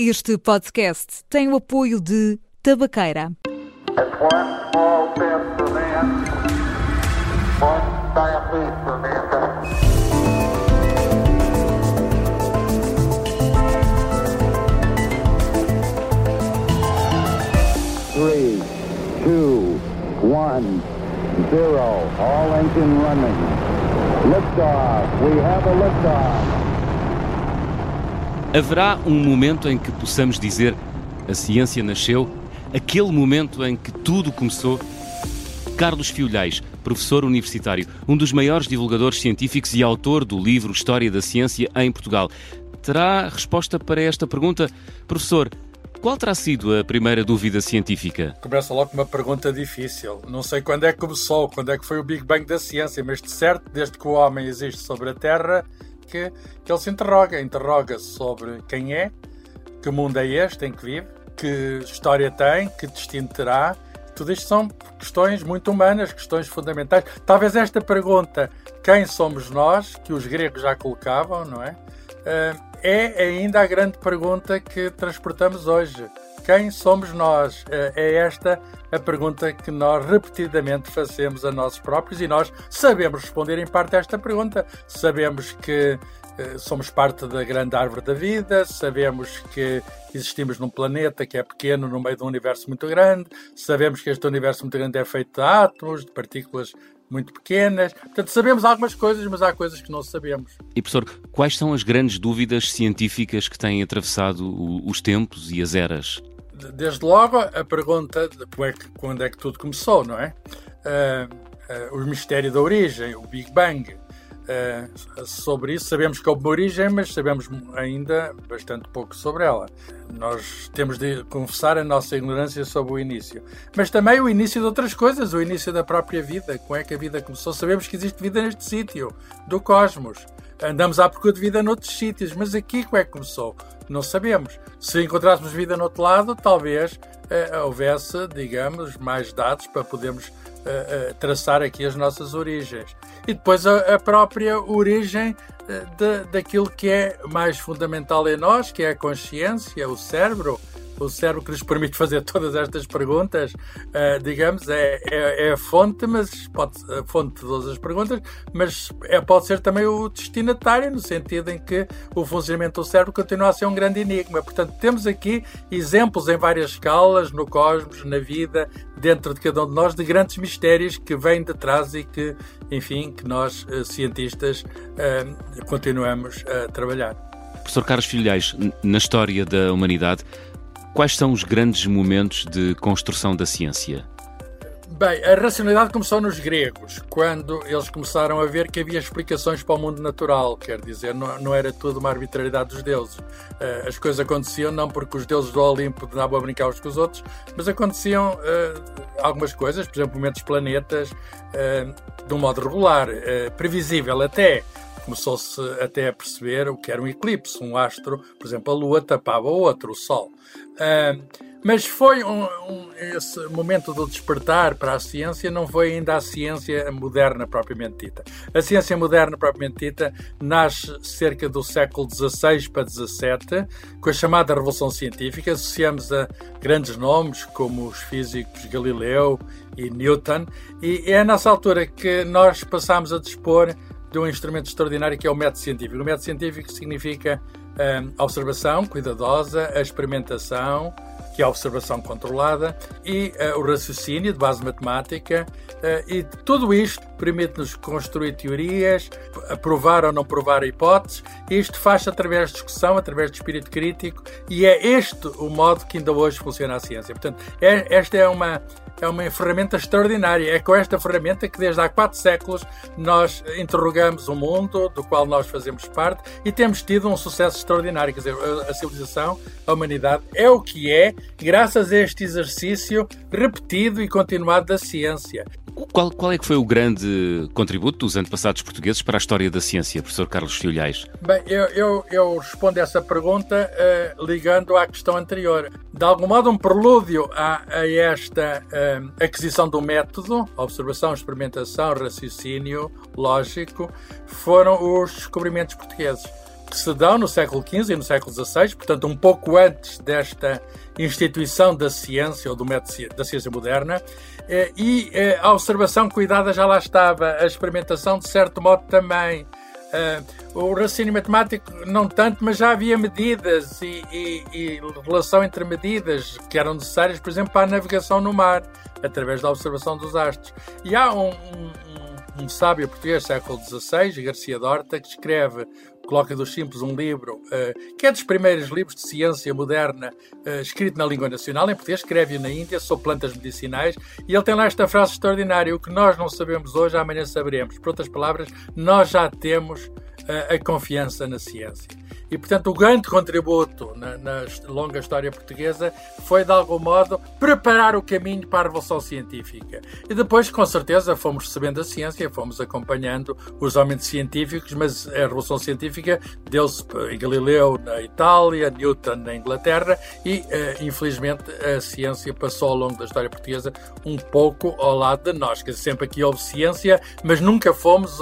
Este podcast tem o apoio de Tabaqueira. Three, two, zero. All engine running. Liftoff. We have a liftoff. Haverá um momento em que possamos dizer a ciência nasceu, aquele momento em que tudo começou? Carlos Fiolhais, professor universitário, um dos maiores divulgadores científicos e autor do livro História da Ciência em Portugal. Terá resposta para esta pergunta? Professor, qual terá sido a primeira dúvida científica? Começa logo com uma pergunta difícil. Não sei quando é que começou, quando é que foi o Big Bang da ciência, mas de certo, desde que o homem existe sobre a Terra, que, que ele se interroga. Interroga-se sobre quem é, que mundo é este em que vive, que história tem, que destino terá. Tudo isto são questões muito humanas, questões fundamentais. Talvez esta pergunta, quem somos nós, que os gregos já colocavam, não é? Eh, é ainda a grande pergunta que transportamos hoje. Quem somos nós? Eh, é esta a pergunta que nós repetidamente fazemos a nós próprios e nós sabemos responder em parte a esta pergunta. Sabemos que eh, somos parte da grande árvore da vida, sabemos que existimos num planeta que é pequeno no meio de um universo muito grande, sabemos que este universo muito grande é feito de átomos, de partículas muito pequenas. Portanto, sabemos algumas coisas, mas há coisas que não sabemos. E, professor, quais são as grandes dúvidas científicas que têm atravessado os tempos e as eras? Desde logo, a pergunta de quando é que tudo começou, não é? Uh, uh, o mistério da origem, o Big Bang. Uh, sobre isso sabemos que houve uma origem, mas sabemos ainda bastante pouco sobre ela. Nós temos de confessar a nossa ignorância sobre o início. Mas também o início de outras coisas, o início da própria vida. Como é que a vida começou? Sabemos que existe vida neste sítio, do cosmos. Andamos à procura de vida noutros sítios, mas aqui como é que começou? Não sabemos. Se encontrássemos vida no outro lado, talvez eh, houvesse, digamos, mais dados para podermos eh, eh, traçar aqui as nossas origens. E depois a, a própria origem de, daquilo que é mais fundamental em nós, que é a consciência, o cérebro, o cérebro que nos permite fazer todas estas perguntas, uh, digamos, é, é, é, a fonte, mas pode a fonte de todas as perguntas, mas é, pode ser também o destinatário, no sentido em que o funcionamento do cérebro continua a ser um grande enigma. Portanto, temos aqui exemplos em várias escalas, no cosmos, na vida, dentro de cada um de nós, de grandes mistérios que vêm de trás e que, enfim, que nós, uh, cientistas, uh, continuamos a trabalhar. Professor Carlos Filhais, na história da humanidade, Quais são os grandes momentos de construção da ciência? Bem, a racionalidade começou nos gregos, quando eles começaram a ver que havia explicações para o mundo natural, quer dizer, não, não era tudo uma arbitrariedade dos deuses. Uh, as coisas aconteciam não porque os deuses do Olimpo davam a brincar uns com os outros, mas aconteciam uh, algumas coisas, por exemplo, movimentos planetas, uh, de um modo regular, previsível até começou-se até a perceber o que era um eclipse. Um astro, por exemplo, a Lua tapava outro, o Sol. Uh, mas foi um, um, esse momento do despertar para a ciência, não foi ainda a ciência moderna propriamente dita. A ciência moderna propriamente dita nasce cerca do século XVI para XVII, com a chamada Revolução Científica. Associamos a grandes nomes como os físicos Galileu e Newton, e é nessa altura que nós passamos a dispor de um instrumento extraordinário que é o método científico. O método científico significa hum, a observação cuidadosa, a experimentação, que é a observação controlada, e uh, o raciocínio de base matemática, uh, e tudo isto permite-nos construir teorias, provar ou não provar hipóteses, isto faz através de discussão, através de espírito crítico, e é este o modo que ainda hoje funciona a ciência. Portanto, é, esta é uma é uma ferramenta extraordinária. É com esta ferramenta que desde há quatro séculos nós interrogamos o mundo do qual nós fazemos parte e temos tido um sucesso extraordinário. Quer dizer, a civilização, a humanidade é o que é graças a este exercício repetido e continuado da ciência. Qual, qual, é que foi o grande contributo dos antepassados portugueses para a história da ciência, professor Carlos Filhais? Bem, eu, eu, eu respondo essa pergunta uh, ligando à questão anterior. De algum modo, um prelúdio a, a esta uh, aquisição do método, observação, experimentação, raciocínio lógico, foram os descobrimentos portugueses. Se dão no século XV e no século XVI, portanto, um pouco antes desta instituição da ciência ou do método da ciência moderna, eh, e eh, a observação cuidada já lá estava, a experimentação, de certo modo, também. o raciocínio matemático, não tanto, mas já havia medidas e, e, e relação entre medidas que eram necessárias, por exemplo, para a navegação no mar, através da observação dos astros. E há um, um um sábio português século XVI, Garcia Dorta, que escreve Coloca dos Simples um livro uh, que é dos primeiros livros de ciência moderna uh, escrito na língua nacional, em português, escreve-o na Índia, sobre plantas medicinais, e ele tem lá esta frase extraordinária: O que nós não sabemos hoje, amanhã saberemos. Por outras palavras, nós já temos uh, a confiança na ciência. E, portanto, o grande contributo na, na, longa história portuguesa foi, de algum modo, preparar o caminho para a Revolução Científica. E depois, com certeza, fomos recebendo a ciência, fomos acompanhando os homens científicos, mas a Revolução Científica deu-se em Galileu na Itália, Newton na Inglaterra e, uh, infelizmente, a ciência passou ao longo da história portuguesa um pouco ao lado de nós. Dizer, sempre aqui houve ciência, mas nunca fomos,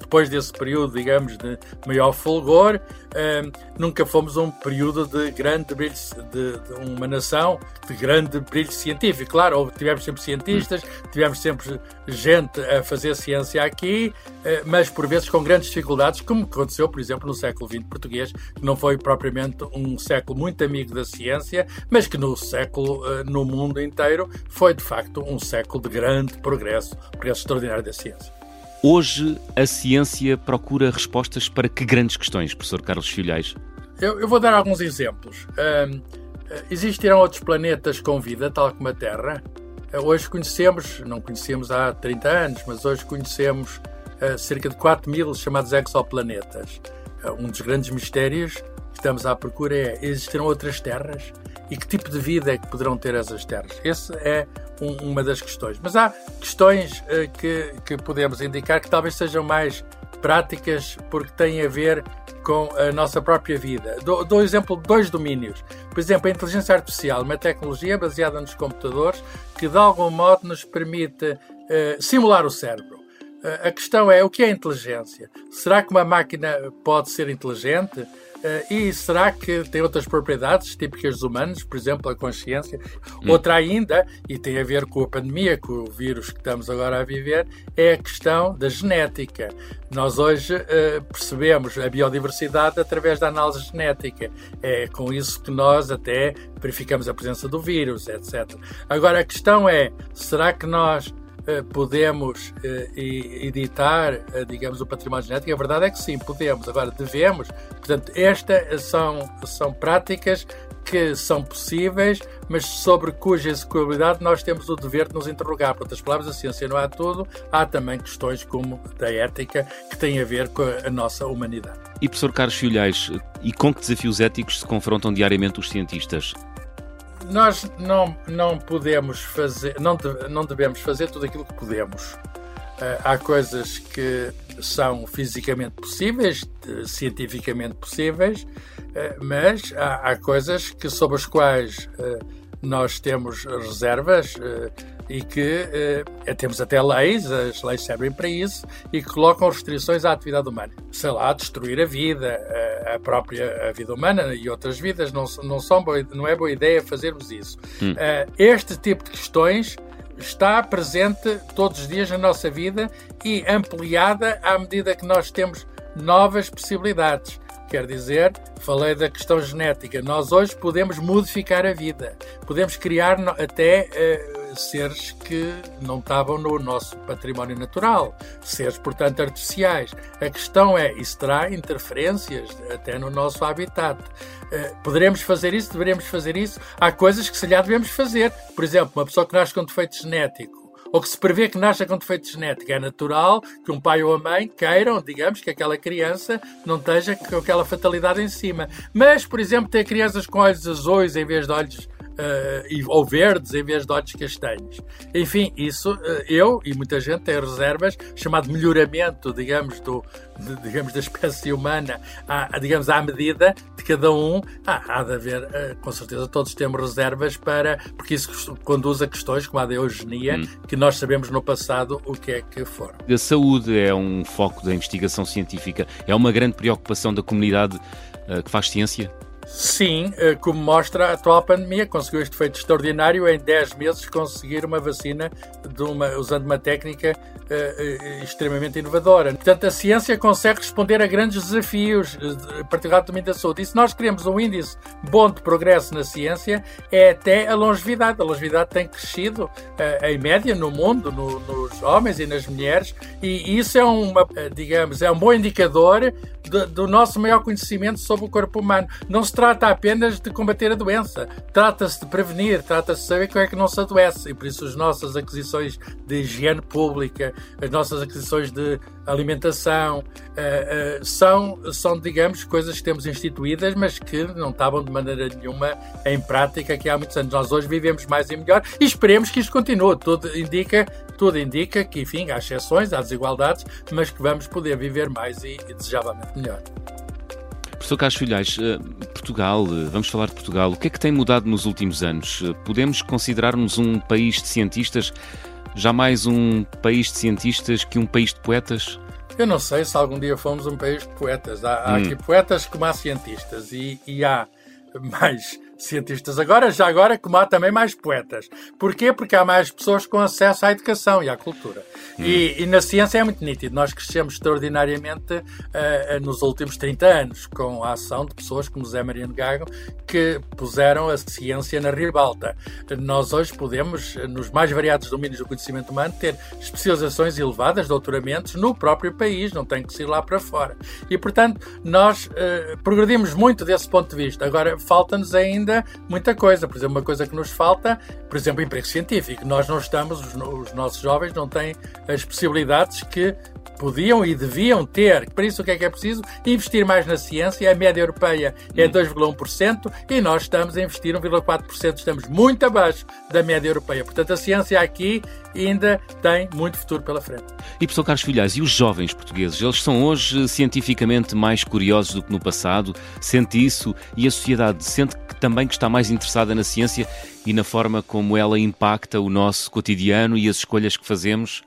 depois desse período, digamos, de maior fulgor, uh, nunca fomos um período de grande brilho, de, de, uma nação de grande brilho científico. Claro, tivemos sempre cientistas, tivemos sempre gente a fazer ciência aqui, uh, mas por vezes com grandes dificuldades, como aconteceu, por exemplo, no século XX português, que não foi propriamente um século muito amigo da ciência, mas que no século, uh, no mundo inteiro, foi de facto um século de grande progresso, progresso extraordinário da ciência. Hoje a ciência procura respostas para que grandes questões, professor Carlos Filhais? Eu, eu vou dar alguns exemplos. Um, existirão outros planetas com vida, tal como a Terra? Hoje conhecemos, não conhecemos há 30 anos, mas hoje conhecemos uh, cerca de 4 mil chamados exoplanetas. Uh, um dos grandes mistérios que estamos à procura é: existirão outras terras? E que tipo de vida é que poderão ter essas terras? Esse é um, uma das questões. Mas há questões uh, que, que podemos indicar que talvez sejam mais práticas porque têm a ver com a nossa própria vida. Dou, dou exemplo de dois domínios. Por exemplo, a inteligência artificial, uma tecnologia baseada nos computadores que de algum modo nos permite uh, simular o cérebro. Uh, a questão é o que é inteligência? Será que uma máquina pode ser inteligente? Uh, e será que tem outras propriedades típicas dos humanos, por exemplo, a consciência? Hum. Outra ainda, e tem a ver com a pandemia, com o vírus que estamos agora a viver, é a questão da genética. Nós hoje uh, percebemos a biodiversidade através da análise genética. É com isso que nós até verificamos a presença do vírus, etc. Agora, a questão é: será que nós eh, podemos eh, editar, eh, digamos, o património genético? A verdade é que sim, podemos. Agora, devemos. Portanto, estas são, são práticas que são possíveis, mas sobre cuja execuibilidade nós temos o dever de nos interrogar. Por outras palavras, a ciência não há tudo, há também questões como da ética que têm a ver com a nossa humanidade. E professor Carlos Filhais, e com que desafios éticos se confrontam diariamente os cientistas? Nós não, não podemos fazer, não, não devemos fazer tudo aquilo que podemos. Uh, há coisas que são fisicamente possíveis, cientificamente possíveis, uh, mas há, há, coisas que, sobre as quais uh, nós temos reservas e que eh, temos até leis, as leis servem para isso, e que colocam restrições à atividade humana. Sei lá, destruir a vida, a, a própria a vida humana e outras vidas, não, não, são boa, não é boa ideia fazermos isso. Hum. Uh, este tipo de questões está presente todos os dias na nossa vida e ampliada à medida que nós temos novas possibilidades. Quer dizer, falei da questão genética. Nós hoje podemos modificar a vida, podemos criar até uh, seres que não estavam no nosso património natural, seres, portanto, artificiais. A questão é, isso terá interferências até no nosso habitat. Uh, poderemos fazer isso? Deveremos fazer isso? Há coisas que se lhe devemos fazer. Por exemplo, uma pessoa que nasce com defeito genético, ou que se prevê que nasça com defeito genético. É natural que um pai ou a mãe queiram, digamos, que aquela criança não esteja com aquela fatalidade em cima. Mas, por exemplo, ter crianças com olhos azuis em vez de olhos ou verdes em vez de olhos castanhos. Enfim, isso eu e muita gente tem reservas, chamado melhoramento, digamos, do, de, digamos, da espécie humana, à, digamos, à medida de cada um. há de haver, com certeza, todos temos reservas para, porque isso conduz a questões como a da eugenia, hum. que nós sabemos no passado o que é que foram. A saúde é um foco da investigação científica, é uma grande preocupação da comunidade uh, que faz ciência? Sim, eh, como mostra a atual pandemia, conseguiu este feito extraordinário em 10 meses conseguir uma vacina uma, usando uma técnica uh, extremamente inovadora. Portanto, a ciência consegue responder a grandes desafios, particularmente da saúde. E se nós queremos um índice bom de progresso na ciência, é até a longevidade. A longevidade tem crescido uh, em média no mundo, no, nos homens e nas mulheres, e isso é uma, digamos, é um bom indicador do, do nosso maior conhecimento sobre o corpo humano. Não se trata apenas de combater a doença, trata-se de prevenir, trata-se de saber como é que não se adoece. E por isso as nossas aquisições de higiene pública, as nossas aquisições de alimentação, uh, uh, são, são, digamos, coisas que temos instituídas, mas que não estavam de maneira nenhuma em prática aqui há muitos anos. Nós hoje vivemos mais e melhor e esperemos que isto continue. Tudo indica, tudo indica que, enfim, há exceções, há desigualdades, mas que vamos poder viver mais e, e desejavelmente melhor. Professor Carlos Filhais, eh, Portugal, vamos falar de Portugal. O que é que tem mudado nos últimos anos? Podemos considerar-nos um país de cientistas, já mais um país de cientistas que um país de poetas? Eu não sei se algum dia fomos um país de poetas. Há, há hum. aqui poetas como há cientistas e, e há mais cientistas agora, já agora, como há também mais poetas. Porquê? Porque há mais pessoas com acesso à educação e à cultura. Hum. E, e, na ciência é muito nítido. Nós crescemos extraordinariamente uh, nos últimos 30 anos, com a ação de pessoas como Zé Mariano Gago, que puseram a ciência na ribalta. Nós hoje podemos, nos mais variados domínios do conhecimento humano, ter especializações elevadas, doutoramentos, no próprio país, não tem que ir lá para fora. E, portanto, nós uh, progredimos muito desse ponto de vista. Agora, falta-nos ainda ainda muita coisa. Por exemplo, uma coisa que nos falta, por exemplo, emprego científico. Nós não estamos, os, os nossos jovens não têm as possibilidades que podiam e deviam ter. Para isso, o que é que é preciso? Investir mais na ciência. A média europeia é 2,1% e nós estamos a investir 1,4%. Estamos muito abaixo da média europeia. Portanto, a ciência aqui ainda tem muito futuro pela frente. E, professor Carlos Filhais, e os jovens portugueses? Eles são hoje cientificamente mais curiosos do que no passado? Sente isso? E a sociedade sente que também que está mais interessada na ciência e na forma como ela impacta o nosso cotidiano e as escolhas que fazemos?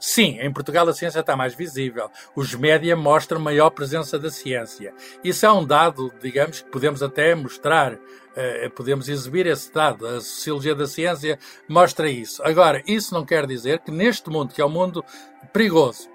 Sim, em Portugal a ciência está mais visível. Os média mostram maior presença da ciência. Isso é um dado, digamos, que podemos até mostrar, uh, podemos exibir esse dado. A Sociologia da Ciência mostra isso. Agora, isso não quer dizer que neste mundo, que é um mundo perigoso,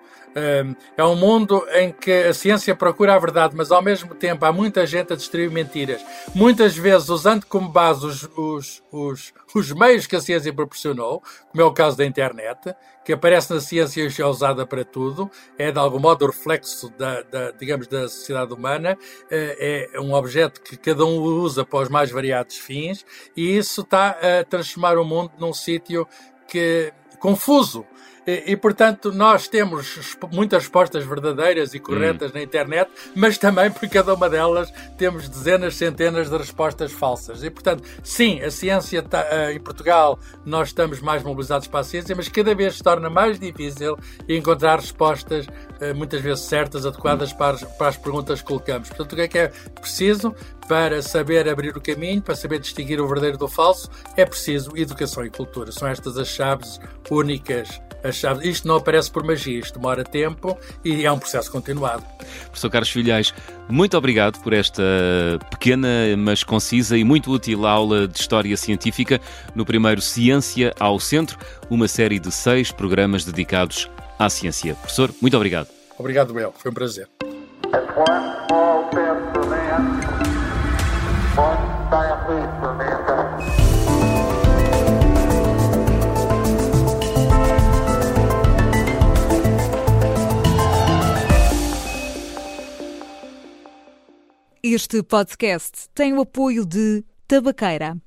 é um mundo em que a ciência procura a verdade, mas ao mesmo tempo há muita gente a distribuir mentiras. Muitas vezes usando como base os, os, os, os meios que a ciência proporcionou, como é o caso da internet, que aparece na ciência e é usada para tudo, é de algum modo o reflexo da, da, digamos, da sociedade humana, é, é um objeto que cada um usa para os mais variados fins, e isso está a transformar o mundo num sítio que confuso e, e, portanto, nós temos muitas respostas verdadeiras e corretas hum. na internet, mas também por cada uma delas temos dezenas, centenas de respostas falsas. E, portanto, sim, a ciência tá, uh, em Portugal, nós estamos mais mobilizados para a ciência, mas cada vez se torna mais difícil encontrar respostas, uh, muitas vezes certas, adequadas hum. para, as, para as perguntas que colocamos. Portanto, o que é que é preciso? para saber abrir o caminho, para saber distinguir o verdadeiro do falso, é preciso educação e cultura. São estas as chaves únicas as chaves. Isto não aparece por magia, isto demora tempo e é um processo continuado. Professor Carlos Filhais, muito obrigado por esta pequena, mas concisa e muito útil aula de História Científica no primeiro Ciência ao Centro, uma série de seis programas dedicados à ciência. Professor, muito obrigado. Obrigado, Bel. Foi um prazer. Este podcast tem o apoio de Tabaqueira